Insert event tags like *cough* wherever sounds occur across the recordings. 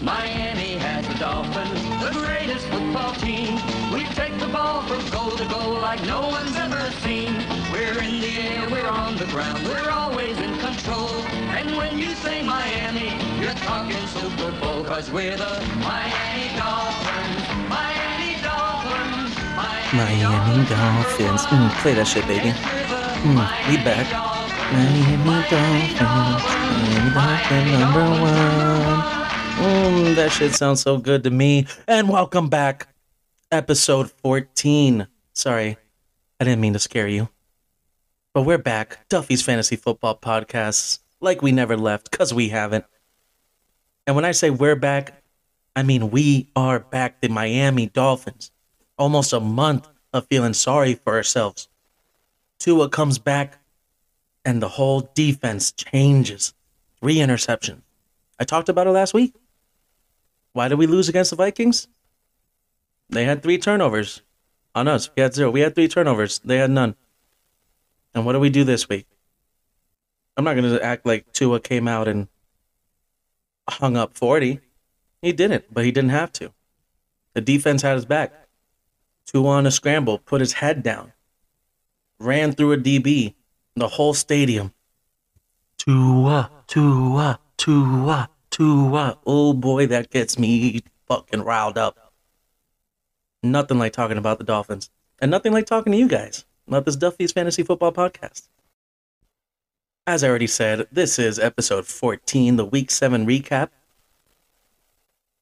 Miami has the Dolphins, the greatest football team. We take the ball from goal to goal like no one's ever seen. We're in the air, we're on the ground, we're always in control. And when you say Miami, you're talking Super Bowl, cause we're the Miami Dolphins. Miami Dolphins. Miami Dolphins. Mm, play that shit, baby. Mm, we back. Miami Dolphins. Miami Dolphins number one. Mm, that shit sounds so good to me. And welcome back. Episode 14. Sorry, I didn't mean to scare you. But we're back. Duffy's Fantasy Football Podcast. Like we never left, because we haven't. And when I say we're back, I mean we are back. The Miami Dolphins. Almost a month of feeling sorry for ourselves. Tua comes back, and the whole defense changes. Three interceptions. I talked about it last week. Why did we lose against the Vikings? They had three turnovers on us. We had zero. We had three turnovers. They had none. And what do we do this week? I'm not going to act like Tua came out and hung up 40. He didn't, but he didn't have to. The defense had his back. Tua on a scramble, put his head down, ran through a DB, the whole stadium. Tua, Tua, Tua, Oh boy, that gets me fucking riled up. Nothing like talking about the Dolphins. And nothing like talking to you guys about this Duffy's Fantasy Football Podcast. As I already said, this is episode 14, the week 7 recap.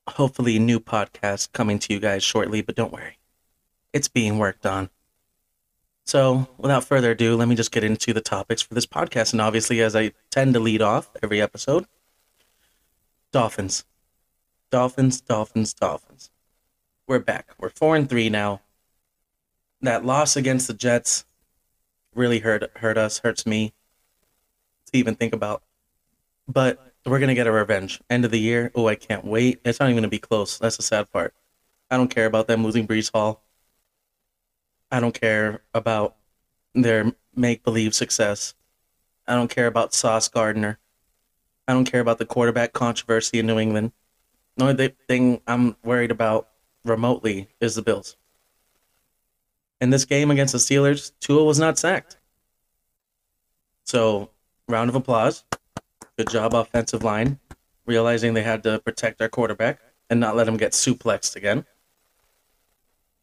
Hopefully, new podcast coming to you guys shortly, but don't worry. It's being worked on. So, without further ado, let me just get into the topics for this podcast. And obviously, as I tend to lead off every episode, Dolphins. Dolphins, Dolphins, Dolphins. We're back. We're 4 and 3 now. That loss against the Jets really hurt hurt us, hurts me to even think about. But we're going to get a revenge. End of the year. Oh, I can't wait. It's not even going to be close. That's the sad part. I don't care about them losing Breece Hall. I don't care about their make believe success. I don't care about Sauce Gardner. I don't care about the quarterback controversy in New England. The only thing I'm worried about remotely is the Bills. In this game against the Steelers, Tua was not sacked. So, round of applause. Good job, offensive line, realizing they had to protect our quarterback and not let him get suplexed again.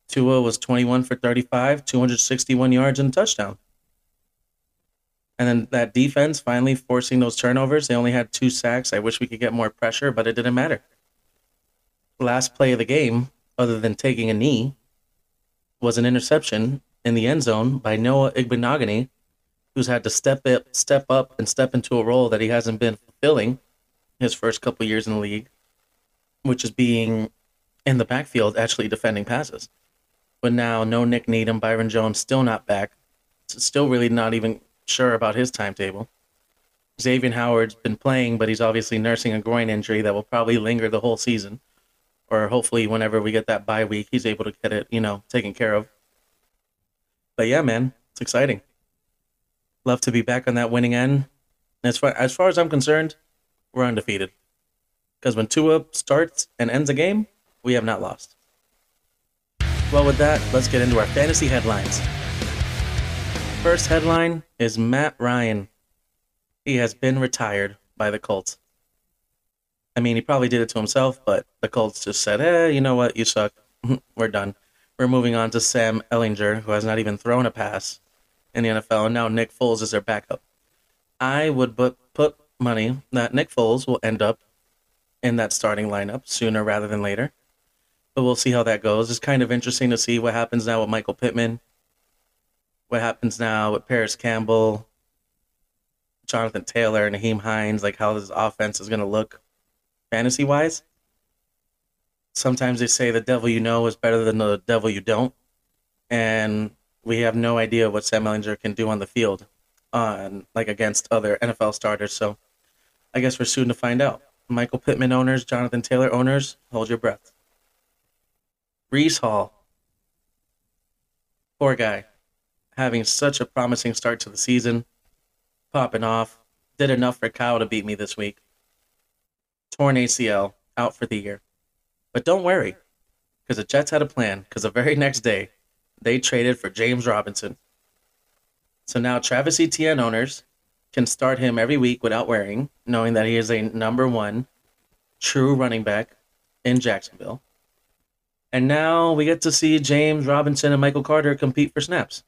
Tua was 21 for 35, 261 yards and a touchdown. And then that defense finally forcing those turnovers. They only had two sacks. I wish we could get more pressure, but it didn't matter. Last play of the game, other than taking a knee, was an interception in the end zone by Noah Igbinoghene, who's had to step up, step up, and step into a role that he hasn't been fulfilling his first couple years in the league, which is being in the backfield, actually defending passes. But now, no Nik Needham, Byron Jones still not back. Still really not even sure about his timetable. Xavier Howard's been playing, but he's obviously nursing a groin injury that will probably linger the whole season. Or hopefully, whenever we get that bye week, he's able to get it, you know, taken care of. But yeah, man, it's exciting. Love to be back on that winning end. As far as far as I'm concerned, we're undefeated. Because when Tua starts and ends a game, we have not lost. Well, with that, let's get into our fantasy headlines. First headline is Matt Ryan. He has been retired by the Colts. I mean, he probably did it to himself, but the Colts just said, eh, you know what? You suck. *laughs* We're done. We're moving on to Sam Ehlinger, who has not even thrown a pass in the NFL, and now Nick Foles is their backup. I would put, put money that Nick Foles will end up in that starting lineup sooner rather than later. But we'll see how that goes. It's kind of interesting to see what happens now with Michael Pittman what happens now with Parris Campbell, Jonathan Taylor, and Nyheim Hines, like how this offense is going to look fantasy wise. Sometimes they say the devil you know is better than the devil you don't. And we have no idea what Sam Ehlinger can do on the field, on like against other NFL starters. So I guess we're soon to find out. Michael Pittman owners, Jonathan Taylor owners, hold your breath. Breece Hall. Poor guy having such a promising start to the season, popping off, did enough for Kyle to beat me this week. Torn ACL, out for the year. But don't worry, because the Jets had a plan. Because the very next day, they traded for James Robinson. So now Travis Etienne owners can start him every week without worrying, knowing that he is a number one true running back in Jacksonville. And now we get to see James Robinson and Michael Carter compete for snaps.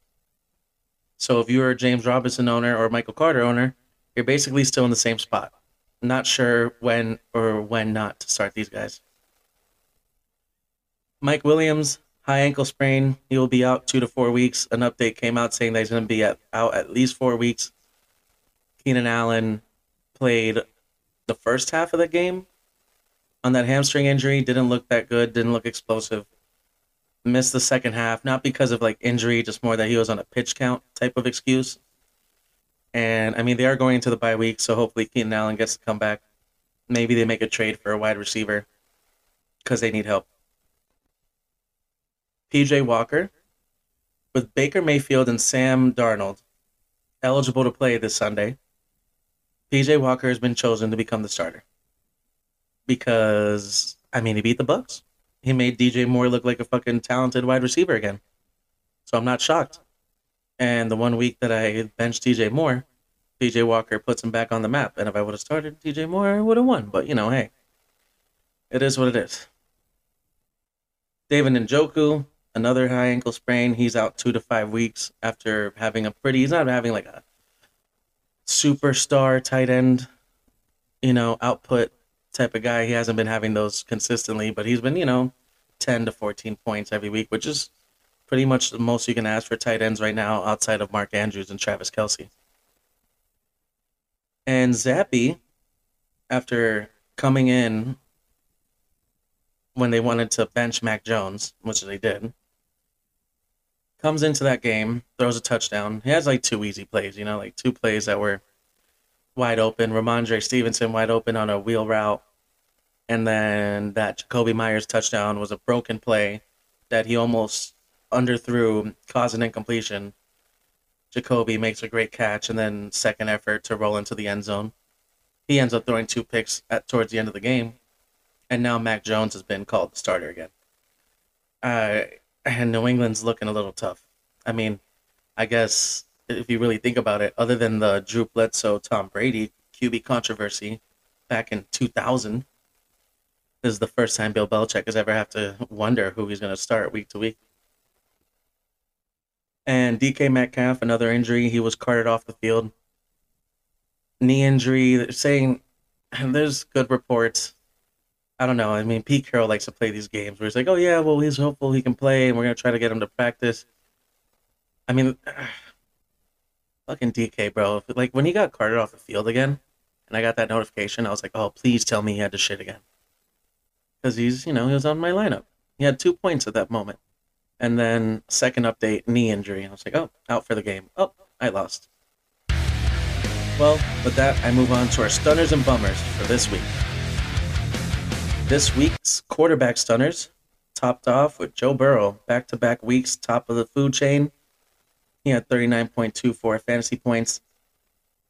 So if you're a James Robinson owner or Michael Carter owner, you're basically still in the same spot. Not sure when or when not to start these guys. Mike Williams, high ankle sprain. He will be out two to four weeks. An update came out saying that he's going to be at, out at least four weeks. Keenan Allen played the first half of the game on that hamstring injury. Didn't look that good. Didn't look explosive. Missed the second half, not because of like injury, just more that he was on a pitch count type of excuse. And I mean, they are going into the bye week, so hopefully Keenan Allen gets to come back. Maybe they make a trade for a wide receiver because they need help. PJ Walker, with Baker Mayfield and Sam Darnold eligible to play this Sunday, PJ Walker has been chosen to become the starter. Because I mean he beat the Bucs. He made DJ Moore look like a fucking talented wide receiver again. So I'm not shocked. And the one week that I benched DJ Moore, DJ Walker puts him back on the map. And if I would have started DJ Moore, I would have won. But you know, hey. It is what it is. David Njoku, another high ankle sprain. He's out two to five weeks after having a pretty. He's not having like a superstar tight end, you know, output type of guy. He hasn't been having those consistently, but he's been, you know, 10 to 14 points every week, which is pretty much the most you can ask for tight ends right now outside of Mark Andrews and Travis Kelce. And Zappe, after coming in when they wanted to bench Mac Jones, which they did, comes into that game, throws a touchdown. He has like two easy plays, you know, like two plays that were wide open. Rhamondre Stevenson wide open on a wheel route. And then that Jakobi Meyers touchdown was a broken play that he almost underthrew, caused an incompletion. Jakobi makes a great catch and then second effort to roll into the end zone. He ends up throwing two picks at towards the end of the game. And now Mac Jones has been called the starter again. Uh, and New England's looking a little tough. I mean, I guess if you really think about it, other than the Drew Bledsoe Tom Brady QB controversy back in 2000, this is the first time Bill Belichick has ever have to wonder who he's going to start week to week. And DK Metcalf, another injury, he was carted off the field. Knee injury, saying *clears throat* there's good reports I don't know. I mean, Pete Carroll likes to play these games where he's like, "Oh yeah, well he's hopeful he can play, and we're gonna try to get him to practice." I mean, *sighs* fucking DK, bro. Like when he got carted off the field again, and I got that notification, I was like, "Oh, please tell me he had to shit again," because he's, you know, he was on my lineup. He had two points at that moment, and then second update, knee injury. I was like, "Oh, out for the game." Oh, I lost. Well, with that, I move on to our stunners and bummers for this week. This week's quarterback stunners topped off with Joe Burrow, back to back weeks, top of the food chain. He had 39.24 fantasy points,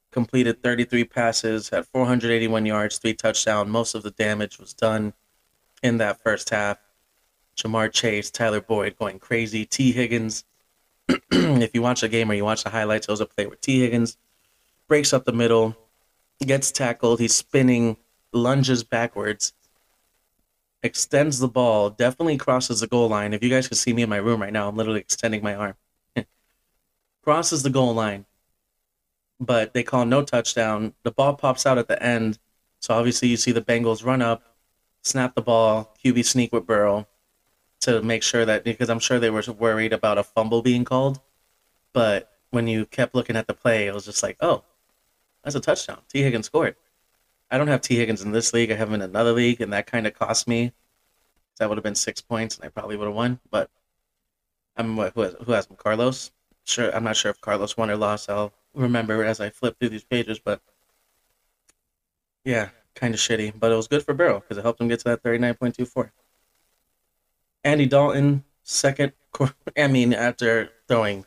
completed 33 passes, had 481 yards, three touchdowns. Most of the damage was done in that first half. Ja'Marr Chase, Tyler Boyd going crazy. Tee Higgins, *clears throat* if you watch the game or you watch the highlights, it was a play where Tee Higgins breaks up the middle, gets tackled, he's spinning, lunges backwards extends the ball, definitely crosses the goal line. If you guys can see me in my room right now, I'm literally extending my arm. *laughs* crosses the goal line, but they call no touchdown. The ball pops out at the end, so obviously you see the Bengals run up, snap the ball, QB sneak with Burrow to make sure that because I'm sure they were worried about a fumble being called, but when you kept looking at the play, it was just like, oh, that's a touchdown. Tee Higgins scored. I don't have Tee Higgins in this league. I have him in another league, and that kind of cost me. That would have been six points, and I probably would have won. But I'm who has, who has him? Carlos. Sure, I'm not sure if Carlos won or lost. I'll remember as I flip through these pages. But yeah, kind of shitty. But it was good for Burrow because it helped him get to that 39.24. Andy Dalton, second. *laughs* I mean, after throwing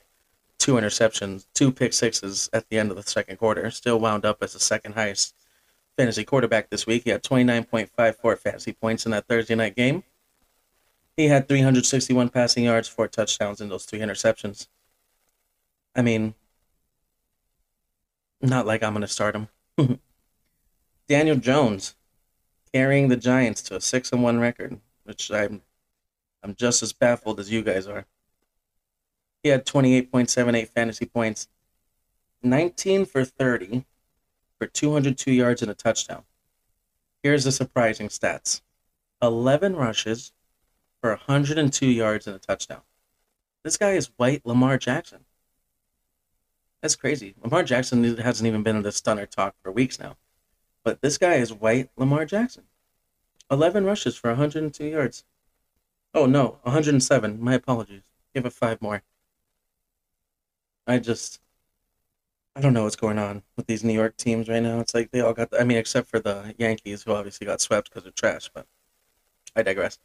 two interceptions, two pick sixes at the end of the second quarter, still wound up as the second highest fantasy quarterback this week. He had 29.54 fantasy points in that Thursday night game. He had 361 passing yards, four touchdowns, and those three interceptions. I mean, not like I'm going to start him. *laughs* Daniel Jones carrying the Giants to a six and one record, which I'm I'm just as baffled as you guys are. He had 28.78 fantasy points, 19 for 30 for 202 yards and a touchdown. Here's the surprising stats 11 rushes for 102 yards and a touchdown. This guy is white Lamar Jackson. That's crazy. Lamar Jackson hasn't even been in the stunner talk for weeks now. But this guy is white Lamar Jackson. 11 rushes for 102 yards. Oh, no, 107. My apologies. Give it five more. I just, I don't know what's going on with these New York teams right now. It's like they all got, I mean, except for the Yankees, who obviously got swept because of trash, but I digress.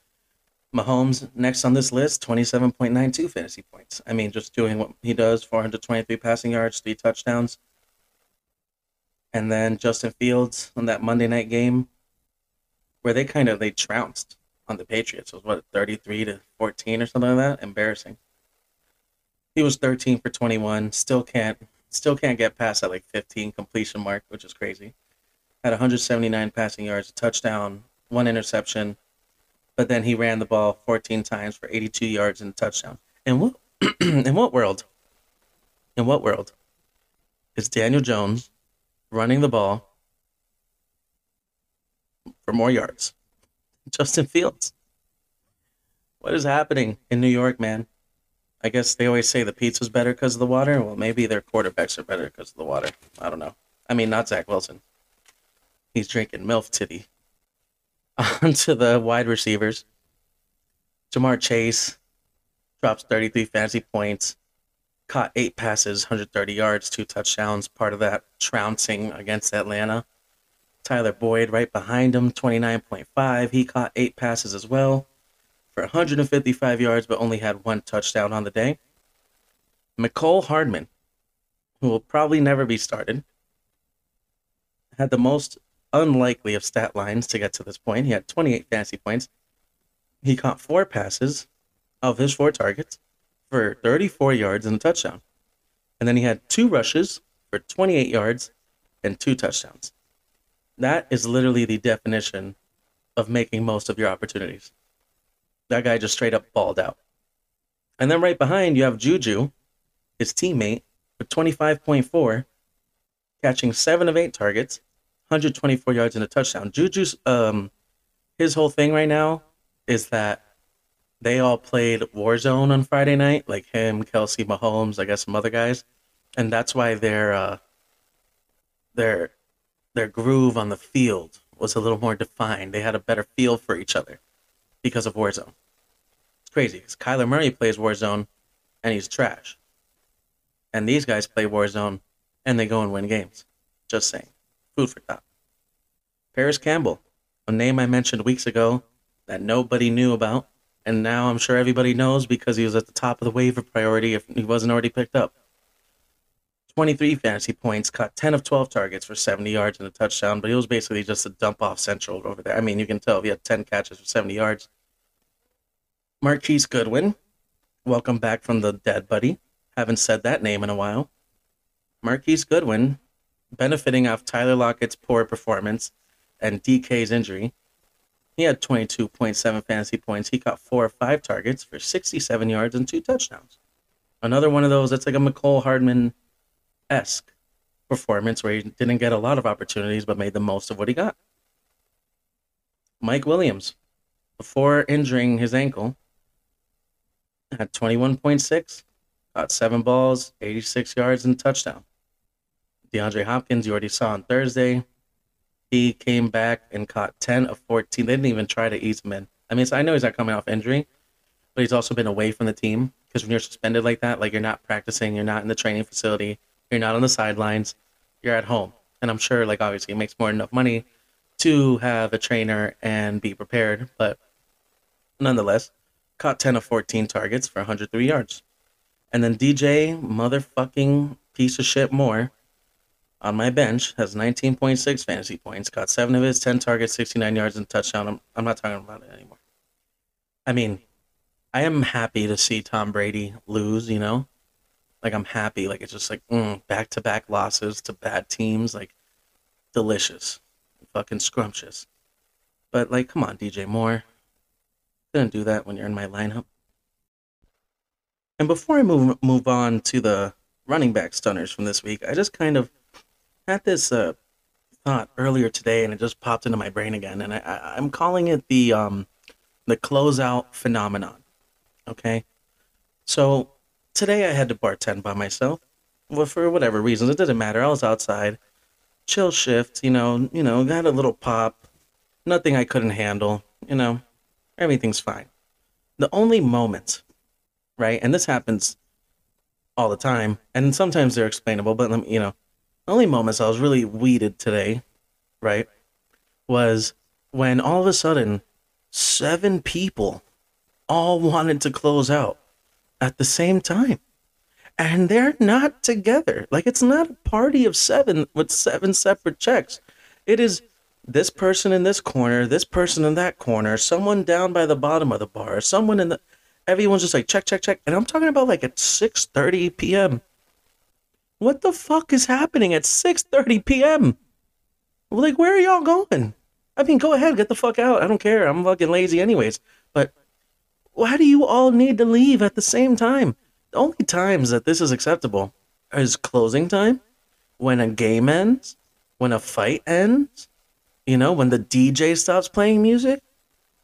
Mahomes, next on this list, 27.92 fantasy points. I mean, just doing what he does 423 passing yards, three touchdowns. And then Justin Fields on that Monday night game where they kind of they trounced on the Patriots. It was what 33 to 14 or something like that. Embarrassing. He was 13 for 21. Still can't still can't get past that like 15 completion mark, which is crazy. Had 179 passing yards, a touchdown, one interception, but then he ran the ball 14 times for 82 yards and a touchdown. In what *clears throat* in what world? In what world is Daniel Jones running the ball for more yards? *laughs* Justin Fields. What is happening in New York, man? I guess they always say the pizza's better because of the water. Well, maybe their quarterbacks are better because of the water. I don't know. I mean, not Zach Wilson. He's drinking MILF titty. *laughs* On to the wide receivers. Ja'Marr Chase drops 33 fantasy points, caught eight passes, 130 yards, two touchdowns, part of that trouncing against Atlanta. Tyler Boyd right behind him, 29.5. He caught eight passes as well for 155 yards, but only had one touchdown on the day. Mecole Hardman, who will probably never be started, had the most unlikely of stat lines to get to this point. He had 28 fantasy points. He caught four passes of his four targets for 34 yards and a touchdown. And then he had two rushes for 28 yards and two touchdowns. That is literally the definition of making most of your opportunities. That guy just straight up balled out. And then right behind, you have Juju, his teammate, with 25.4, catching seven of eight targets 124 yards and a touchdown. Juju's um his whole thing right now is that they all played Warzone on Friday night, like him, Kelce, Mahomes, I guess some other guys, and that's why their uh, their their groove on the field was a little more defined. They had a better feel for each other because of Warzone. It's crazy because Kyler Murray plays Warzone and he's trash, and these guys play Warzone and they go and win games. Just saying. Food for thought. Parris Campbell, a name I mentioned weeks ago that nobody knew about, and now I'm sure everybody knows because he was at the top of the waiver priority if he wasn't already picked up. 23 fantasy points, caught 10 of 12 targets for 70 yards and a touchdown, but he was basically just a dump off central over there. I mean, you can tell he had 10 catches for 70 yards. Marquise Goodwin, welcome back from the dead, buddy. Haven't said that name in a while. Marquise Goodwin benefiting off Tyler Lockett's poor performance and DK's injury. He had 22.7 fantasy points. He caught four or five targets for 67 yards and two touchdowns. Another one of those that's like a Mecole Hardman esque performance where he didn't get a lot of opportunities but made the most of what he got. Mike Williams, before injuring his ankle, had 21.6, caught seven balls, 86 yards, and touchdown. DeAndre Hopkins, you already saw on Thursday. He came back and caught 10 of 14. They didn't even try to ease him in. I mean, so I know he's not coming off injury, but he's also been away from the team because when you're suspended like that, like you're not practicing, you're not in the training facility, you're not on the sidelines, you're at home. And I'm sure, like, obviously, it makes more than enough money to have a trainer and be prepared. But nonetheless, caught 10 of 14 targets for 103 yards. And then DJ, motherfucking piece of shit, more on my bench has 19.6 fantasy points, got seven of his 10 targets, 69 yards, and touchdown. I'm, I'm not talking about it anymore. I mean, I am happy to see Tom Brady lose, you know? Like, I'm happy. Like, it's just like back to back losses to bad teams. Like, delicious. Fucking scrumptious. But, like, come on, DJ Moore. Didn't do that when you're in my lineup. And before I move move on to the running back stunners from this week, I just kind of had this uh, thought earlier today, and it just popped into my brain again, and I, I'm calling it the um, the closeout phenomenon. Okay, so today I had to bartend by myself, well, for whatever reasons. It didn't matter. I was outside, chill shift. You know, you know, got a little pop. Nothing I couldn't handle. You know, everything's fine. The only moment, right, and this happens all the time, and sometimes they're explainable, but let me, you know, only moments I was really weeded today, right, was when all of a sudden seven people all *laughs* wanted to close out at the same time. And they're not together. Like it's not a party of seven with seven separate checks. It is this person in this corner, this person in that corner, someone down by the bottom of the bar, someone in the everyone's just like check, check, check. And I'm talking about like at six thirty p.m. What the fuck is happening at 6:30 p.m.? Like, where are y'all going? I mean, go ahead, get the fuck out. I don't care. I'm fucking lazy anyways. But why do you all need to leave at the same time? The only times that this is acceptable is closing time, when a game ends, when a fight ends, you know, when the DJ stops playing music.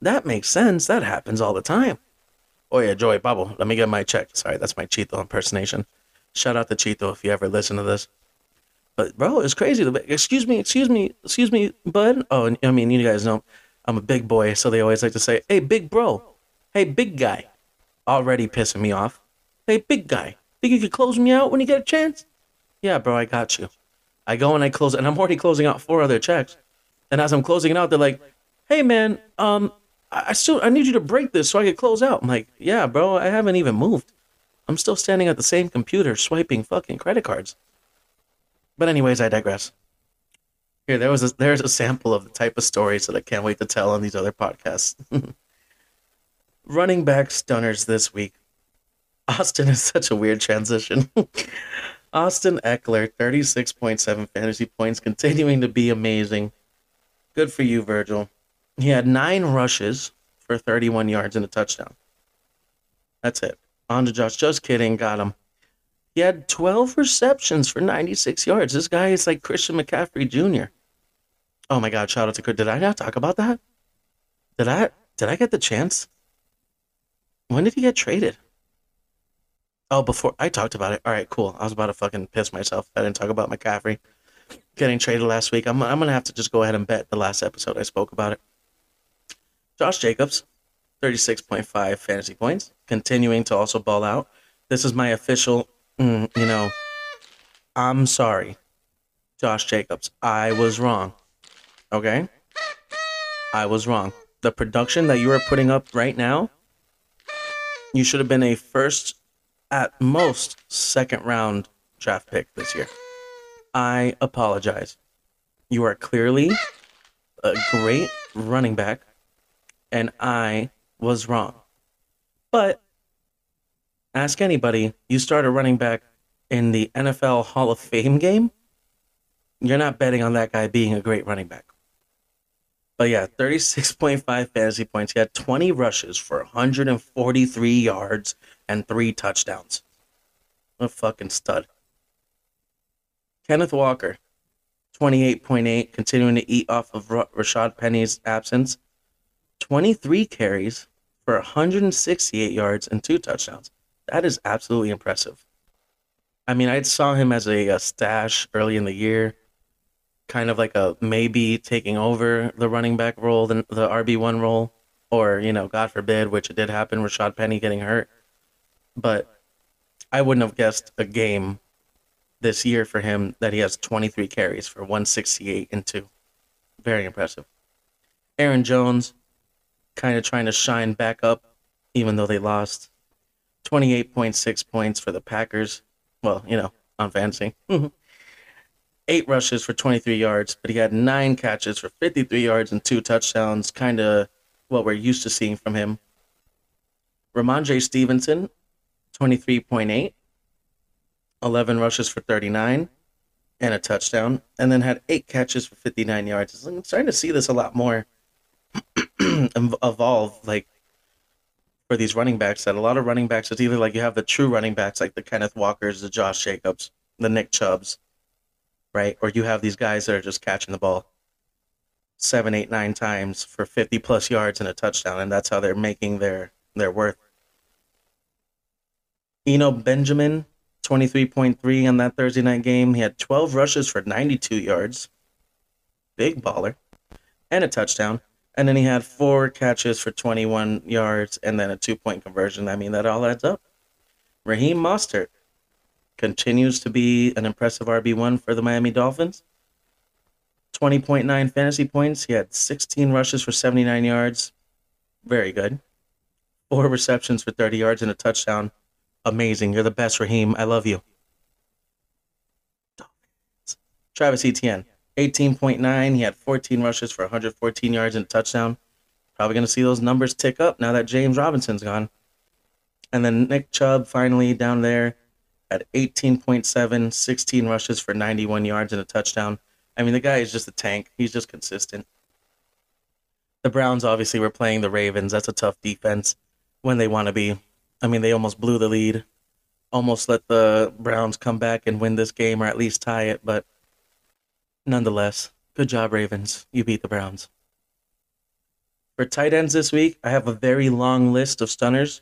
That makes sense. That happens all the time. Oh yeah, Joey Bubble. Let me get my check. Sorry, that's my Cheeto impersonation. Shout out to Cheeto if you ever listen to this. But bro, it's crazy. Excuse me, excuse me, excuse me, bud. Oh, I mean, you guys know I'm a big boy, so they always like to say, "Hey, big bro. Hey, big guy." Already pissing me off. Hey, big guy. Think you could close me out when you get a chance? Yeah, bro, I got you. I go and I close, and I'm already closing out four other checks. And as I'm closing it out, they're like, "Hey, man, um, I still I need you to break this so I can close out." I'm like, "Yeah, bro, I haven't even moved." I'm still standing at the same computer swiping fucking credit cards. But anyways, I digress. Here, there was a, there's a sample of the type of stories that I can't wait to tell on these other podcasts. *laughs* Running back stunners this week. Austin is such a weird transition. *laughs* Austin Ekeler, 36.7 fantasy points, continuing to be amazing. Good for you, Virgil. He had nine rushes for 31 yards and a touchdown. That's it. On to Josh. Just kidding. Got him. He had 12 receptions for 96 yards. This guy is like Christian McCaffrey Jr. Oh my God! Shout out to Chris. Did I not talk about that? Did I? Did I get the chance? When did he get traded? Oh, before I talked about it. All right, cool. I was about to fucking piss myself. I didn't talk about McCaffrey getting traded last week. I'm, I'm gonna have to just go ahead and bet the last episode I spoke about it. Josh Jacobs, 36.5 fantasy points, continuing to also ball out. This is my official, mm, you know, I'm sorry, Josh Jacobs. I was wrong. Okay? I was wrong. The production that you are putting up right now, you should have been a first, at most, second round draft pick this year. I apologize. You are clearly a great running back, and I was wrong. But ask anybody, you start a running back in the NFL Hall of Fame game, you're not betting on that guy being a great running back. But yeah, 36.5 fantasy points. He had 20 rushes for 143 yards and three touchdowns. A fucking stud. Kenneth Walker, 28.8, continuing to eat off of Rashaad Penny's absence. 23 carries for 168 yards and two touchdowns. That is absolutely impressive. I mean, I saw him as a, a, stash early in the year, kind of like a maybe taking over the running back role, the, the RB1 role, or, you know, God forbid, which it did happen, Rashaad Penny getting hurt. But I wouldn't have guessed a game this year for him that he has 23 carries for 168 and two. Very impressive. Aaron Jones, kind of trying to shine back up, even though they lost. 28.6 points for the Packers. Well, you know, on fantasy. Mm-hmm. eight rushes for 23 yards, but he had nine catches for 53 yards and two touchdowns, kind of what we're used to seeing from him. Rhamondre Stevenson, 23.8, 11 rushes for 39 and a touchdown, and then had eight catches for 59 yards. I'm starting to see this a lot more *clears throat* evolve, like for these running backs. That a lot of running backs, it's either like you have the true running backs, like the Kenneth Walkers, the Josh Jacobs, the Nick Chubbs, right? Or you have these guys that are just catching the ball seven, eight, nine times for 50 plus yards and a touchdown, and that's how they're making their their worth. Eno Benjamin, 23.3 on that Thursday night game. He had 12 rushes for 92 yards. Big baller. And a touchdown. And then he had four catches for 21 yards and then a two point conversion. I mean, that all adds up. Raheem Mostert continues to be an impressive RB1 for the Miami Dolphins. 20.9 fantasy points. He had 16 rushes for 79 yards. Very good. Four receptions for 30 yards and a touchdown. Amazing. You're the best, Raheem. I love you. Travis Etienne, 18.9. He had 14 rushes for 114 yards and a touchdown. Probably going to see those numbers tick up now that James Robinson's gone. And then Nick Chubb finally down there at 18.7, 16 rushes for 91 yards and a touchdown. I mean, the guy is just a tank. He's just consistent. The Browns obviously were playing the Ravens. That's a tough defense when they want to be. I mean, they almost blew the lead, almost let the Browns come back and win this game or at least tie it. But nonetheless, good job, Ravens. You beat the Browns. For tight ends this week, I have a very long list of stunners.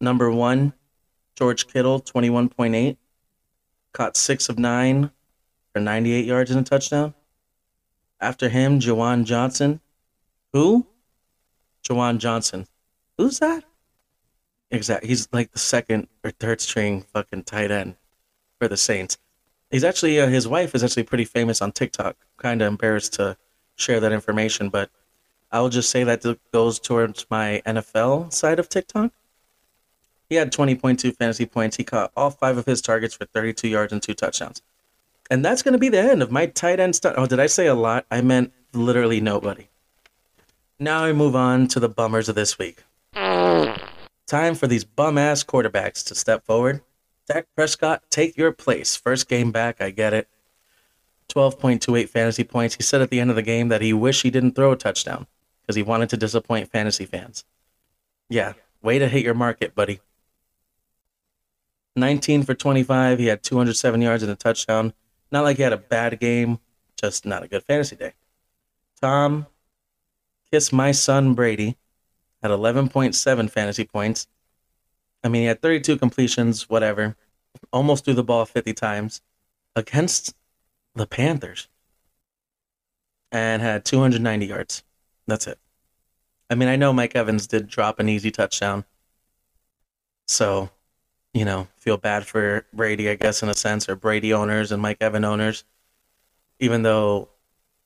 Number one, George Kittle, 21.8. Caught six of nine for 98 yards and a touchdown. After him, Juwan Johnson. Who? Juwan Johnson. Who's that? Exactly. He's like the second or third string fucking tight end for the Saints. He's actually uh, his wife is actually pretty famous on TikTok. Kind of embarrassed to share that information, but I will just say that goes towards my NFL side of TikTok. He had 20.2 fantasy points. He caught all five of his targets for 32 yards and two touchdowns. And that's going to be the end of my tight end stuff. Oh, did I say a lot? I meant literally nobody. Now I move on to the bummers of this week. Time for these bum ass quarterbacks to step forward. Dak Prescott, take your place. First game back, I get it. 12.28 fantasy points. He said at the end of the game that he wished he didn't throw a touchdown because he wanted to disappoint fantasy fans. Yeah, way to hit your market, buddy. 19 for 25. He had 207 yards and a touchdown. Not like he had a bad game, just not a good fantasy day. Tom, kiss my son Brady, had 11.7 fantasy points. I mean, he had 32 completions, whatever. Almost threw the ball 50 times against the Panthers and had 290 yards. That's it. I mean, I know Mike Evans did drop an easy touchdown. So, you know, feel bad for Brady, I guess, in a sense, or Brady owners and Mike Evans owners. Even though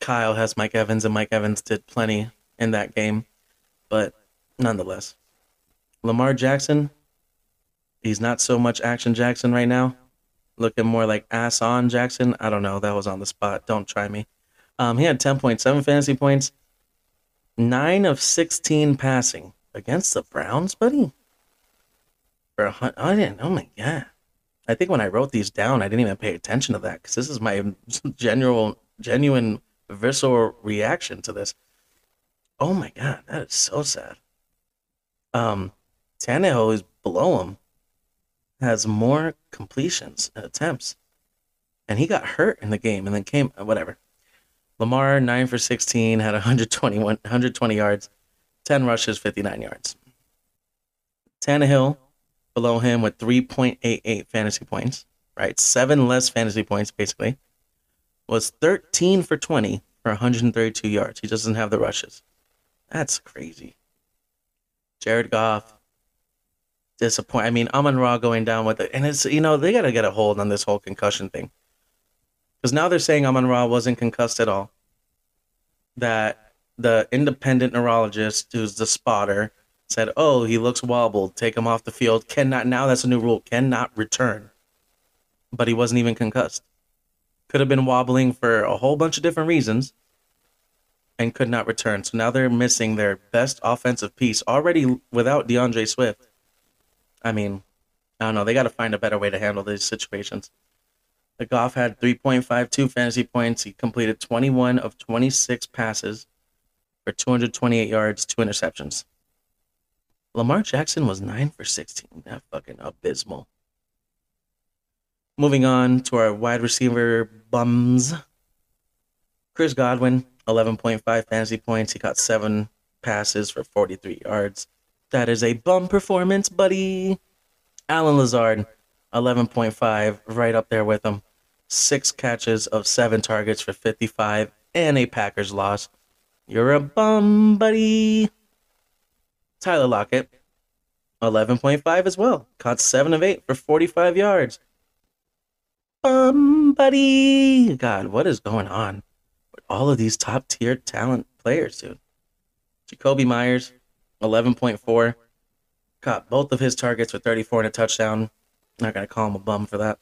Kyle has Mike Evans and Mike Evans did plenty in that game. But nonetheless. Lamar Jackson, he's not so much action Jackson right now. Looking more like ass on Jackson. I don't know. That was on the spot. Don't try me. Um, he had 10.7 fantasy points, 9 of 16 passing against the Browns, buddy. For I didn't. Oh my god. I think when I wrote these down, I didn't even pay attention to that because this is my *laughs* general, genuine, visceral reaction to this. Oh my god, that is so sad. Um, Tannehill is below him, has more completions and attempts, and he got hurt in the game and then came uh, whatever. Lamar nine for sixteen had 121, 120 yards, ten rushes, 59 yards. Tannehill below him with 3.88 fantasy points, right? Seven less fantasy points basically. Was 13 for 20 for 132 yards. He doesn't have the rushes. That's crazy. Jared Goff, disappoint. I mean, Amon Ra going down with it, and it's you know they got to get a hold on this whole concussion thing because now they're saying Amon Ra wasn't concussed at all. That the independent neurologist, who's the spotter, said, "Oh, he looks wobbled. Take him off the field. Cannot now. That's a new rule. Cannot return." But he wasn't even concussed. could have been wobbling for a whole bunch of different reasons and could not return. So now they're missing their best offensive piece already without D'Andre Swift. I mean, I don't know. They got to find a better way to handle these situations. The Goff had 3.52 fantasy points. He completed 21 of 26 passes for 228 yards, two interceptions. Lamar Jackson was 9 for 16. That fucking abysmal. Moving on to our wide receiver bums. Chris Godwin, 11.5 fantasy points. He caught seven passes for 43 yards. That is a bum performance, buddy. Allen Lazard, 11.5, right up there with him. Six catches of seven targets for 55 and a Packers loss. You're a bum, buddy. Tyler Lockett, 11.5 as well. Caught seven of eight for 45 yards. Bum, buddy. God, what is going on with all of these top tier talent players, dude? Jakobi Meyers, 11.4. Caught both of his targets for 34 and a touchdown. Not going to call him a bum for that.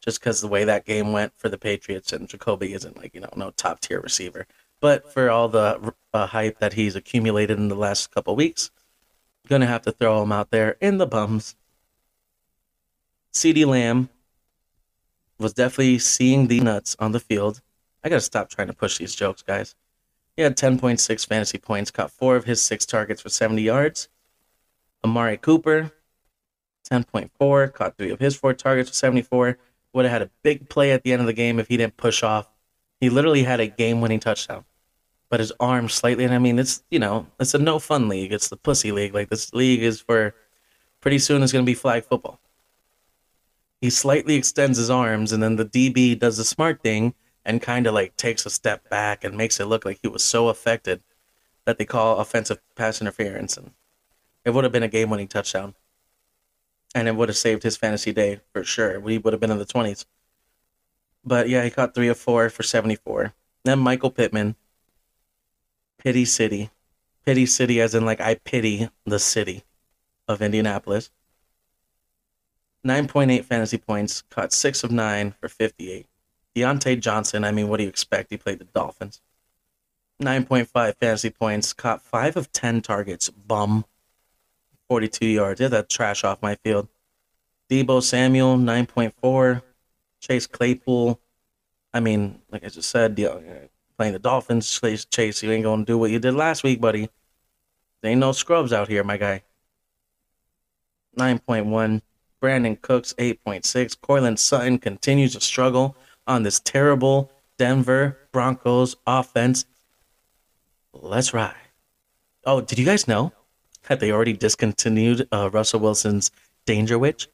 Just because the way that game went for the Patriots and Jakobi isn't like, you know, no top tier receiver. But for all the uh, hype that he's accumulated in the last couple weeks, going to have to throw him out there in the bums. CeeDee Lamb was definitely seeing the nuts on the field. I got to stop trying to push these jokes, guys. He had 10.6 fantasy points, caught four of his six targets for 70 yards. Amari Cooper, 10.4, caught three of his four targets for 74. Would have had a big play at the end of the game if he didn't push off. He literally had a game winning touchdown. But his arm slightly, and I mean, it's, you know, it's a no fun league. It's the pussy league. Like, this league is for pretty soon it's going to be flag football. He slightly extends his arms, and then the DB does the smart thing and kind of like takes a step back and makes it look like he was so affected that they call offensive pass interference. And it would have been a game winning touchdown. And it would have saved his fantasy day for sure. We would have been in the 20s. But yeah, he caught three of four for 74. Then Michael Pittman, Pity City. Pity City, as in like I pity the city of Indianapolis. 9.8 fantasy points, caught six of nine for 58. Diontae Johnson, I mean, what do you expect? He played the Dolphins. 9.5 fantasy points, caught five of 10 targets, bum. 42 yards. Get that trash off my field. Deebo Samuel, 9.4. Chase Claypool. I mean, like I just said, uh, playing the Dolphins. Chase, Chase, you ain't going to do what you did last week, buddy. There ain't no scrubs out here, my guy. 9.1. Brandin Cooks, 8.6. Courtland Sutton continues to struggle on this terrible Denver Broncos offense. Let's ride. Oh, did you guys know that they already discontinued uh, Russell Wilson's Danger Witch?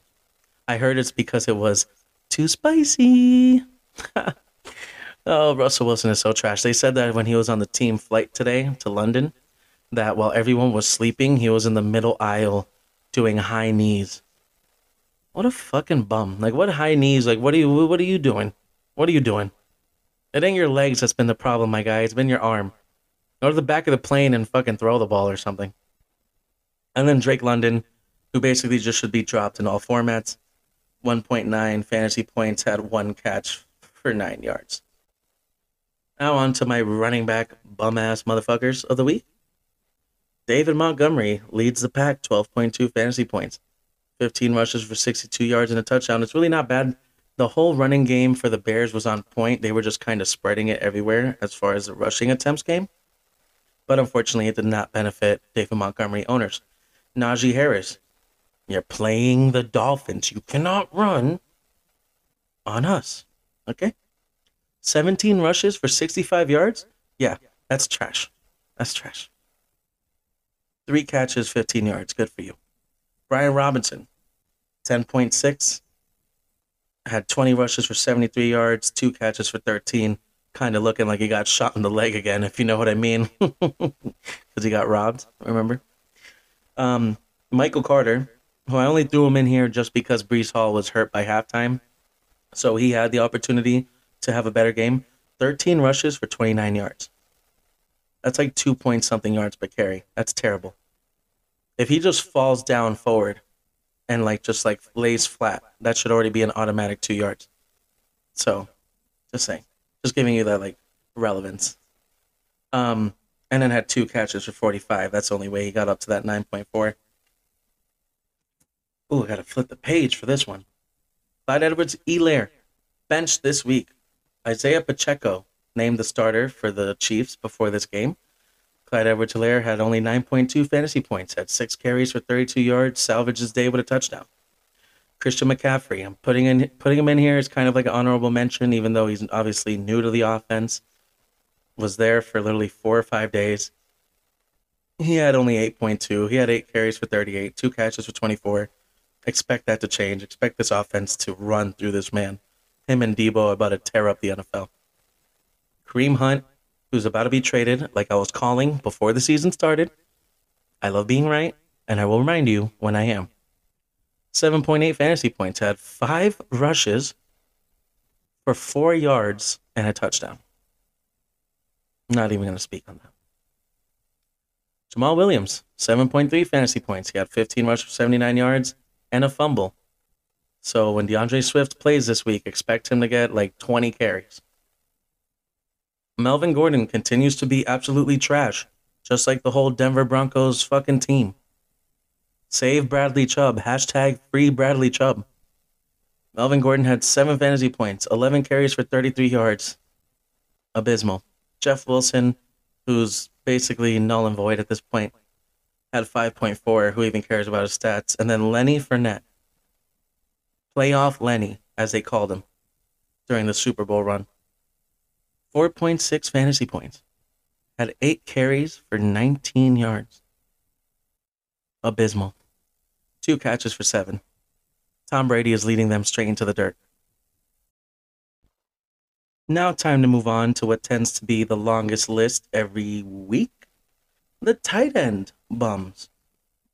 I heard it's because it was too spicy. *laughs* oh, Russell Wilson is so trash. They said that when he was on the team flight today to London, that while everyone was sleeping, he was in the middle aisle doing high knees. What a fucking bum! Like, what high knees? Like, what are you? What are you doing? What are you doing? It ain't your legs that's been the problem, my guy. It's been your arm. Go to the back of the plane and fucking throw the ball or something. And then Drake London, who basically just should be dropped in all formats. 1.9 fantasy points, had one catch for nine yards. Now on to my running back bum ass motherfuckers of the week. David Montgomery leads the pack, 12.2 fantasy points, 15 rushes for 62 yards and a touchdown. It's really not bad. The whole running game for the Bears was on point. They were just kind of spreading it everywhere as far as the rushing attempts came. But unfortunately, it did not benefit David Montgomery owners. Najee Harris, you're playing the Dolphins. You cannot run on us. Okay? 17 rushes for 65 yards? Yeah, that's trash. That's trash. Three catches, 15 yards. Good for you. Brian Robinson, 10.6. Had 20 rushes for 73 yards, two catches for 13. Kind of looking like he got shot in the leg again, if you know what I mean. *laughs* Because he got robbed, remember? Um, Michael Carter, who I only threw him in here just because Breece Hall was hurt by halftime. So he had the opportunity to have a better game. 13 rushes for 29 yards. That's like two point something yards per carry. That's terrible. If he just falls down forward and like just like lays flat, that should already be an automatic two yards. So Just saying. Just giving you that like relevance. Um, and then had two catches for 45. That's the only way he got up to that 9.4. Oh, I gotta flip the page for this one. Clyde Edwards Elair, benched this week. Isaiah Pacheco named the starter for the Chiefs before this game. Clyde Edwards Helaire had only 9.2 fantasy points, had six carries for 32 yards, salvaged his day with a touchdown. Christian McCaffrey, I'm putting in putting him in here is kind of like an honorable mention, even though he's obviously new to the offense. Was there for literally four or five days. He had only 8.2. He had eight carries for 38, two catches for 24. Expect that to change. Expect this offense to run through this man. Him and Deebo are about to tear up the NFL. Kareem Hunt, who's about to be traded, like I was calling before the season started. I love being right, and I will remind you when I am. 7.8 fantasy points, had five rushes for four yards and a touchdown. Not even going to speak on that. Jamaal Williams, 7.3 fantasy points. He had 15 rushes for 79 yards and a fumble. So when D'Andre Swift plays this week, expect him to get like 20 carries. Melvin Gordon continues to be absolutely trash, just like the whole Denver Broncos fucking team. Save Bradley Chubb. Hashtag free Bradley Chubb. Melvin Gordon had seven fantasy points, 11 carries for 33 yards. Abysmal. Jeff Wilson, who's basically null and void at this point, had 5.4. Who even cares about his stats? And then Lenny Fournette. Playoff Lenny, as they called him during the Super Bowl run. 4.6 fantasy points. Had eight carries for 19 yards. Abysmal. Two catches for seven. Tom Brady is leading them straight into the dirt. Now, time to move on to what tends to be the longest list every week the tight end bums.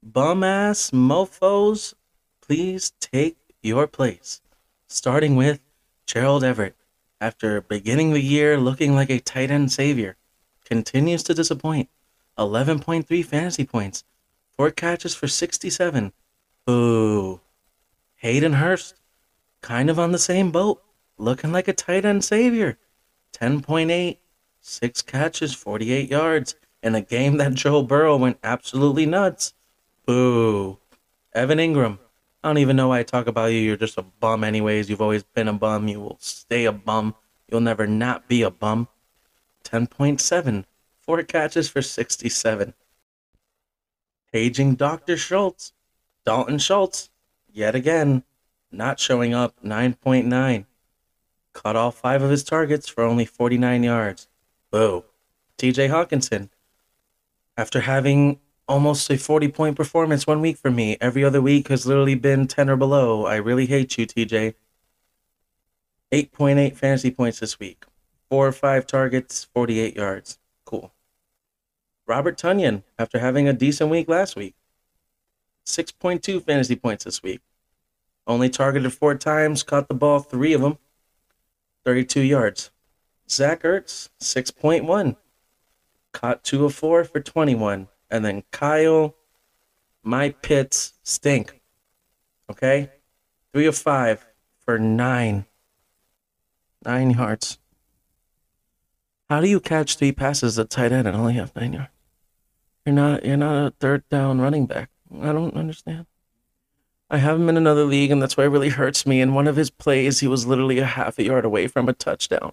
Bum ass mofos, please take your place. Starting with Gerald Everett after beginning the year looking like a tight end savior, continues to disappoint. 11.3 fantasy points, four catches for 67. Boo. Hayden Hurst, kind of on the same boat, looking like a tight end savior. 10.8, six catches, 48 yards, in a game that Joe Burrow went absolutely nuts. Boo. Evan Engram, I don't even know why I talk about you. You're just a bum, anyways. You've always been a bum. You will stay a bum. You'll never not be a bum. 10.7. Four catches for 67. Paging Dr. Schultz. Dalton Schultz, yet again, not showing up. 9.9. Caught all five of his targets for only 49 yards. Boo. TJ Hockenson. After having almost a 40 point performance one week for me. Every other week has literally been 10 or below. I really hate you, TJ. 8.8 fantasy points this week. Four or five targets, 48 yards. Cool. Robert Tonyan, after having a decent week last week. 6.2 fantasy points this week. Only targeted four times, caught the ball three of them. 32 yards. Zach Ertz, 6.1. Caught two of four for 21. And then Kyle, my pits stink. Okay? Three of five for nine. Nine yards. How do you catch three passes at tight end and only have nine yards? You're not you're not a third down running back. I don't understand. I have him in another league, and that's why it really hurts me. In one of his plays, he was literally a half a yard away from a touchdown.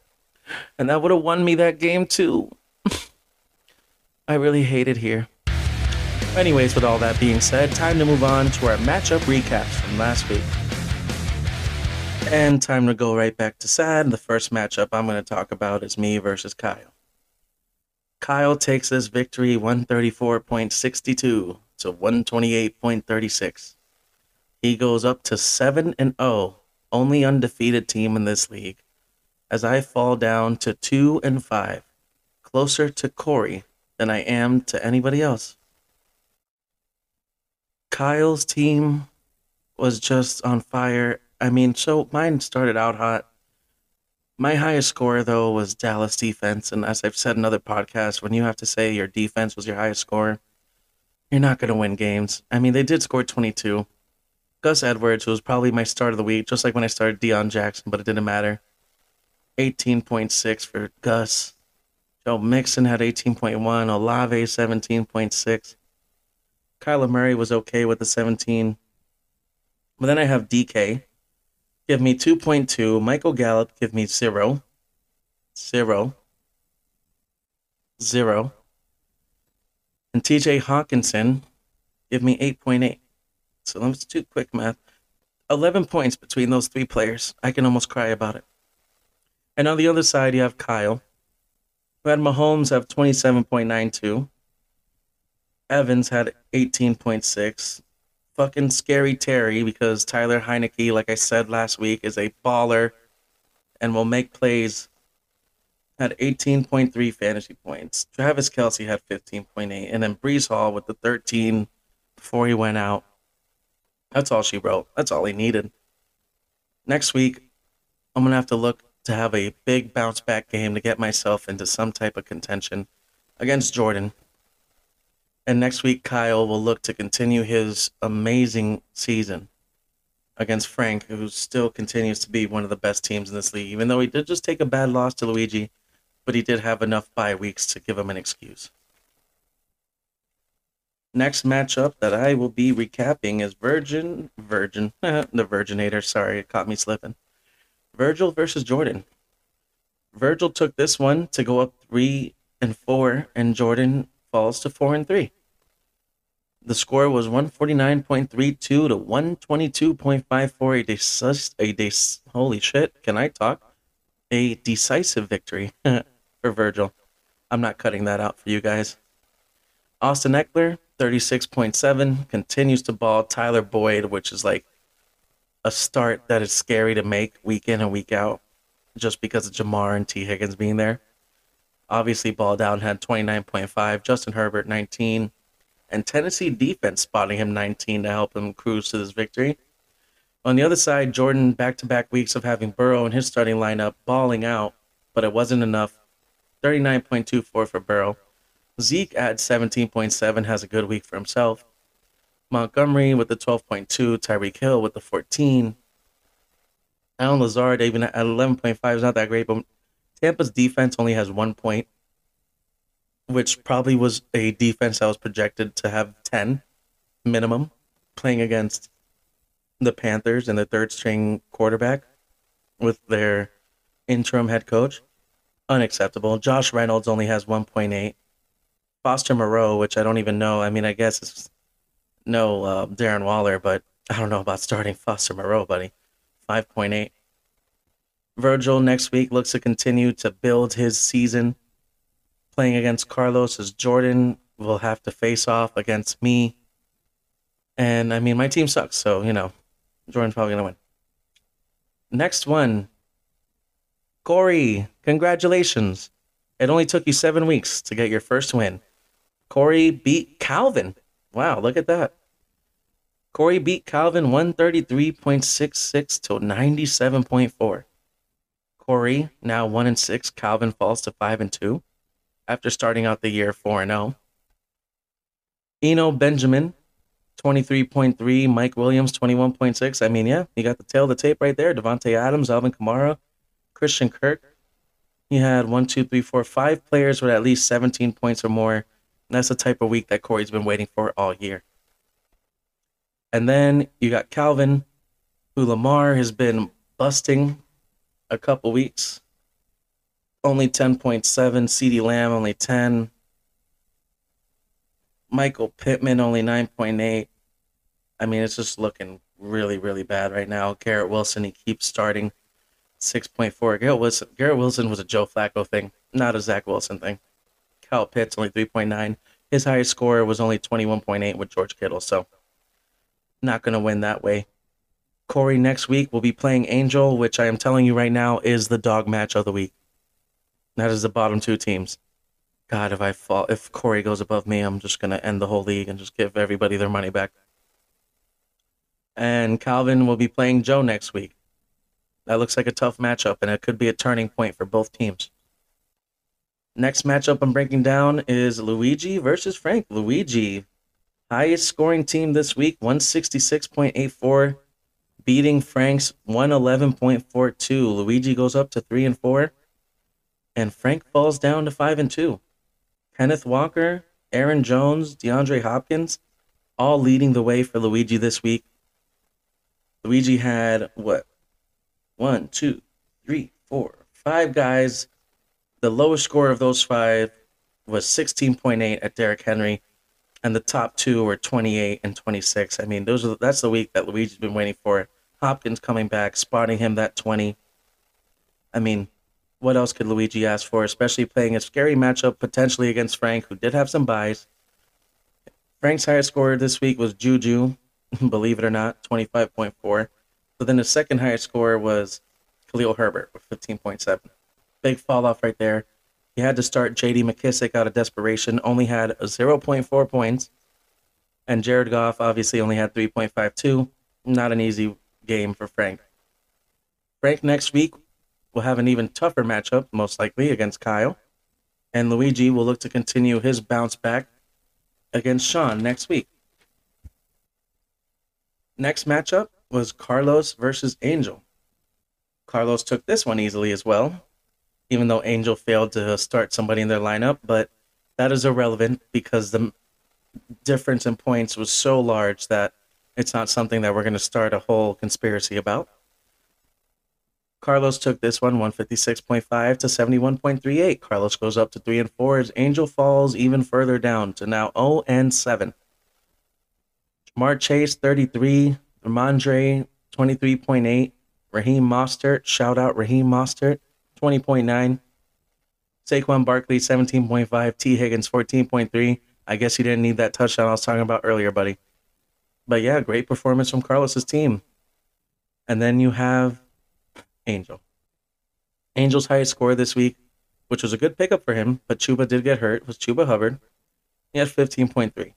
And that would have won me that game too. *laughs* I really hate it here. Anyways, with all that being said, time to move on to our matchup recaps from last week. And time to go right back to sad. The first matchup I'm going to talk about is me versus Kyle. Kyle takes this victory 134.62 to 128.36. He goes up to 7 and 0, only undefeated team in this league, as I fall down to 2 and 5, closer to Corey than I am to anybody else. Kyle's team was just on fire. I mean, so mine started out hot. My highest score, though, was Dallas defense. And as I've said in other podcasts, when you have to say your defense was your highest score, you're not going to win games. I mean, they did score 22. Gus Edwards, who was probably my start of the week, just like when I started Deon Jackson, but it didn't matter. 18.6 for Gus. Joe Mixon had 18.1. Olave 17.6. Kyler Murray was okay with the 17. But then I have DK. Give me 2.2. Michael Gallup, give me 0. 0. 0. And TJ Hockenson, give me 8.8. So let's do quick math. 11 points between those three players. I can almost cry about it. And on the other side, you have Kyle, who had Mahomes have 27.92. Evans had 18.6. Fucking scary Terry because Taylor Heinicke, like I said last week, is a baller and will make plays. Had 18.3 fantasy points. Travis Kelce had 15.8. And then Breece Hall with the 13 before he went out. That's all she wrote. That's all he needed. Next week, I'm going to have to look to have a big bounce back game to get myself into some type of contention against Jordan. And next week, Kyle will look to continue his amazing season against Frank, who still continues to be one of the best teams in this league, even though he did just take a bad loss to Luigi, but he did have enough bye weeks to give him an excuse. Next matchup that I will be recapping is Virgin, Virgin, *laughs* the Virginator. Sorry, it caught me slipping. Virgil versus Jordan. Virgil took this one to go up three and four, and Jordan falls to four and three. The score was 149.32 to 122.54. A decisive, a holy shit, can I talk? A decisive victory *laughs* for Virgil. I'm not cutting that out for you guys. Austin Ekeler, 36.7, continues to ball. Tyler Boyd, which is like a start that is scary to make week in and week out just because of Ja'Marr and Tee Higgins being there. Obviously, ball down had 29.5, Justin Herbert 19, and Tennessee defense spotting him 19 to help him cruise to this victory. On the other side, Jordan back to back weeks of having Burrow in his starting lineup balling out, but it wasn't enough. 39.24 for Burrow. Zeke at 17.7 has a good week for himself. Montgomery with the 12.2, Tyreek Hill with the 14. Allen Lazard even at 11.5 is not that great, but Tampa's defense only has one point, which probably was a defense that was projected to have 10 minimum playing against the Panthers and the third string quarterback with their interim head coach. Unacceptable. Josh Reynolds only has 1.8. Foster Moreau, which I don't even know. I mean, I guess it's no uh, Darren Waller, but I don't know about starting Foster Moreau, buddy. 5.8. Virgil next week looks to continue to build his season. Playing against Carlos as Jordan will have to face off against me. And I mean, my team sucks, so, you know, Jordan's probably to win. Next one Corey, congratulations. It only took you seven weeks to get your first win. Corey beat Calvin Wow, look at that. Corey beat Calvin 133.66 to 97.4. Corey now 1 and 6. Calvin falls to 5 and 2 after starting out the year 4 and 0. Eno Benjamin 23.3. Mike Williams 21.6. I mean, yeah, you got the tail of the tape right there. Davante Adams, Alvin Kamara, Christian Kirk. He had one, two, three, four, five players with at least 17 points or more that's the type of week that Corey's been waiting for all year. And then you got Calvin, who Lamar has been busting a couple weeks. Only 10.7. CeeDee Lamb, only 10. Michael Pittman, only 9.8. I mean, it's just looking really, really bad right now. Garrett Wilson, he keeps starting 6.4. Garrett Wilson, Garrett Wilson was a Joe Flacco thing, not a Zach Wilson thing. Kyle Pitts only 3.9. His highest score was only 21.8 with George Kittle, so not going to win that way. Corey next week will be playing Angel, which I am telling you right now is the dog match of the week. That is the bottom two teams. God, if I fall, if Corey goes above me, I'm just gonna end the whole league and just give everybody their money back. And Calvin will be playing Joe next week. That looks like a tough matchup, and it could be a turning point for both teams. Next matchup I'm breaking down is Luigi versus Frank. Luigi, highest scoring team this week, 166.84. beating Frank's 111.42. Luigi goes up to 3 and 4 and Frank falls down to 5 and 2. Kenneth Walker, Aaron Jones, DeAndre Hopkins all leading the way for Luigi this week. Luigi had what? One, two, three, four, five guys. The lowest score of those five was 16.8 at Derrick Henry, and the top two were 28 and 26. I mean, those are that's the week that Luigi's been waiting for. Hopkins coming back, spotting him that 20. I mean, what else could Luigi ask for, especially playing a scary matchup potentially against Frank, who did have some buys. Frank's highest score this week was Juju, *laughs* believe it or not, 25.4. But then the second highest score was Khalil Herbert with 15.7. Big fall off right there. He had to start J.D. McKissic out of desperation, only had a 0.4 points. And Jared Goff obviously only had 3.52. Not an easy game for Frank. Frank next week will have an even tougher matchup, most likely, against Kyle. And Luigi will look to continue his bounce back against Sean next week. Next matchup was Carlos versus Angel. Carlos took this one easily as well, even though Angel failed to start somebody in their lineup, but that is irrelevant because the difference in points was so large that it's not something that we're going to start a whole conspiracy about. Carlos took this one 156.5 to 71.38. Carlos goes up to 3 and 4 as Angel falls even further down to now 0 and 7. Ja'Marr Chase 33, Rhamondre 23.8, Raheem Mostert, shout out Raheem Mostert 20.9. Saquon Barkley 17.5, Tee Higgins 14.3. I guess you didn't need that touchdown I was talking about earlier, buddy. But yeah, great performance from Carlos's team. And then you have Angel. Angel's highest score this week, which was a good pickup for him, but Chuba did get hurt, was Chuba Hubbard. He had 15.3.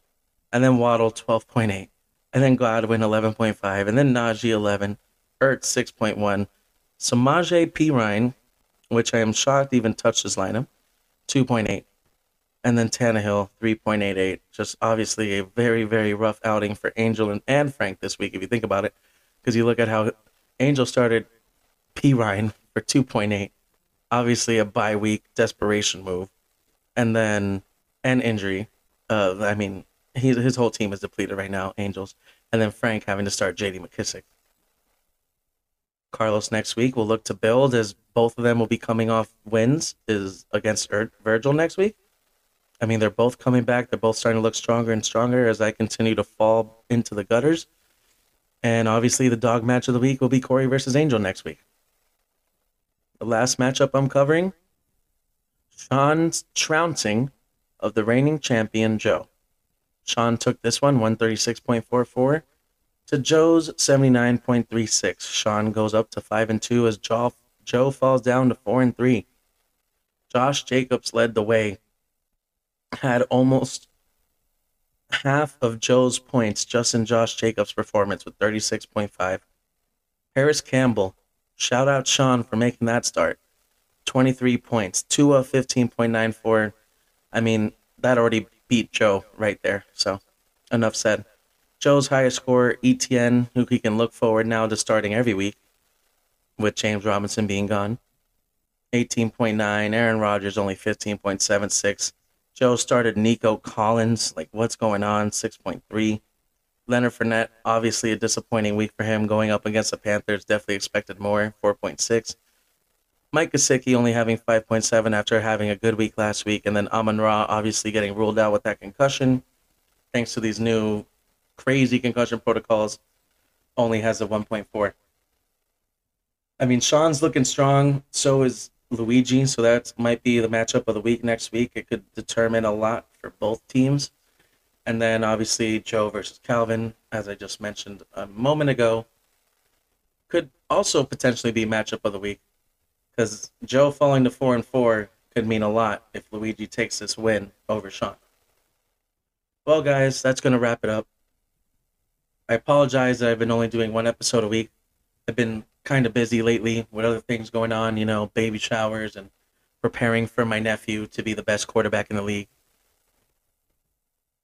And then Waddle 12.8. And then Godwin 11.5. And then Najee 11. Ertz 6.1. Samaje Perine, which I am shocked even touched his lineup, 2.8. And then Tannehill 3.88. Just obviously a very, very rough outing for Angel and, and Frank this week, if you think about it. Because you look at how Angel started Perine for 2.8. Obviously, a bye week desperation move. And then an injury. Uh, I mean, he, his whole team is depleted right now, Angels. And then Frank having to start JD McKissic. Carlos next week will look to build as both of them will be coming off wins is against Virgil next week. I mean, they're both coming back. They're both starting to look stronger and stronger as I continue to fall into the gutters. And obviously, the dog match of the week will be Corey versus Angel next week. The last matchup I'm covering Sean's trouncing of the reigning champion Joe. Sean took this one 136.44 to Joe's 79.36. Sean goes up to 5 and 2 as Joe, Joe falls down to 4 and 3. Josh Jacobs led the way. Had almost half of Joe's points just in Josh Jacobs' performance with 36.5. Parris Campbell Shout out Sean for making that start. 23 points. two of 15.94. I mean, that already beat Joe right there. So, enough said. Joe's highest score, ETN, who he can look forward now to starting every week, with James Robinson being gone. 18.9. Aaron Rodgers only 15.76. Joe started Nico Collins. Like, what's going on? 6.3. Leonard Fournette, obviously a disappointing week for him going up against the Panthers. Definitely expected more, 4.6. Mike Gesicki only having 5.7 after having a good week last week. And then Amon Ra obviously getting ruled out with that concussion. Thanks to these new crazy concussion protocols, only has a 1.4. I mean, Sean's looking strong. So is Luigi. So that might be the matchup of the week next week. It could determine a lot for both teams. And then obviously Joe versus Calvin, as I just mentioned a moment ago, could also potentially be matchup of the week. Because Joe falling to four and four could mean a lot if Luigi takes this win over Sean. Well, guys, that's to wrap it up. I apologize that I've been only doing one episode a week. I've been kind of busy lately with other things going on, you know, baby showers and preparing for my nephew to be the best quarterback in the league.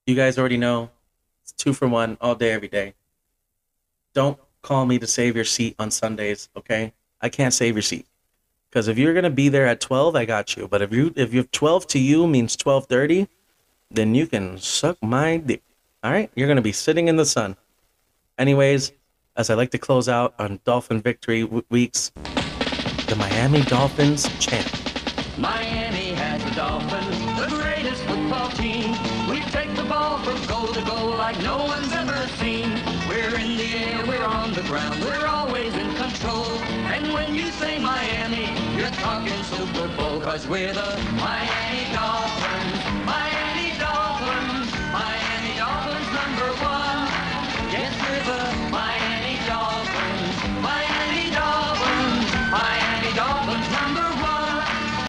You guys already know it's two for one all day, every day. Don't call me to save your seat on Sundays, okay? I can't save your seat. Because if you're gonna be there at 12, I got you. But if you if you 12 to you means 12:30, then you can suck my dick. All right, you're gonna be sitting in the sun. Anyways, as I like to close out on Dolphin victory w- weeks, the Miami Dolphins champ. Miami has the Dolphins, the greatest football team. We take the ball from goal to goal like no one's ever seen. We're in the air, we're on the ground, we're always in control. And when you say Miami, you're talking Super Bowl, cause we're the Miami Dolphins.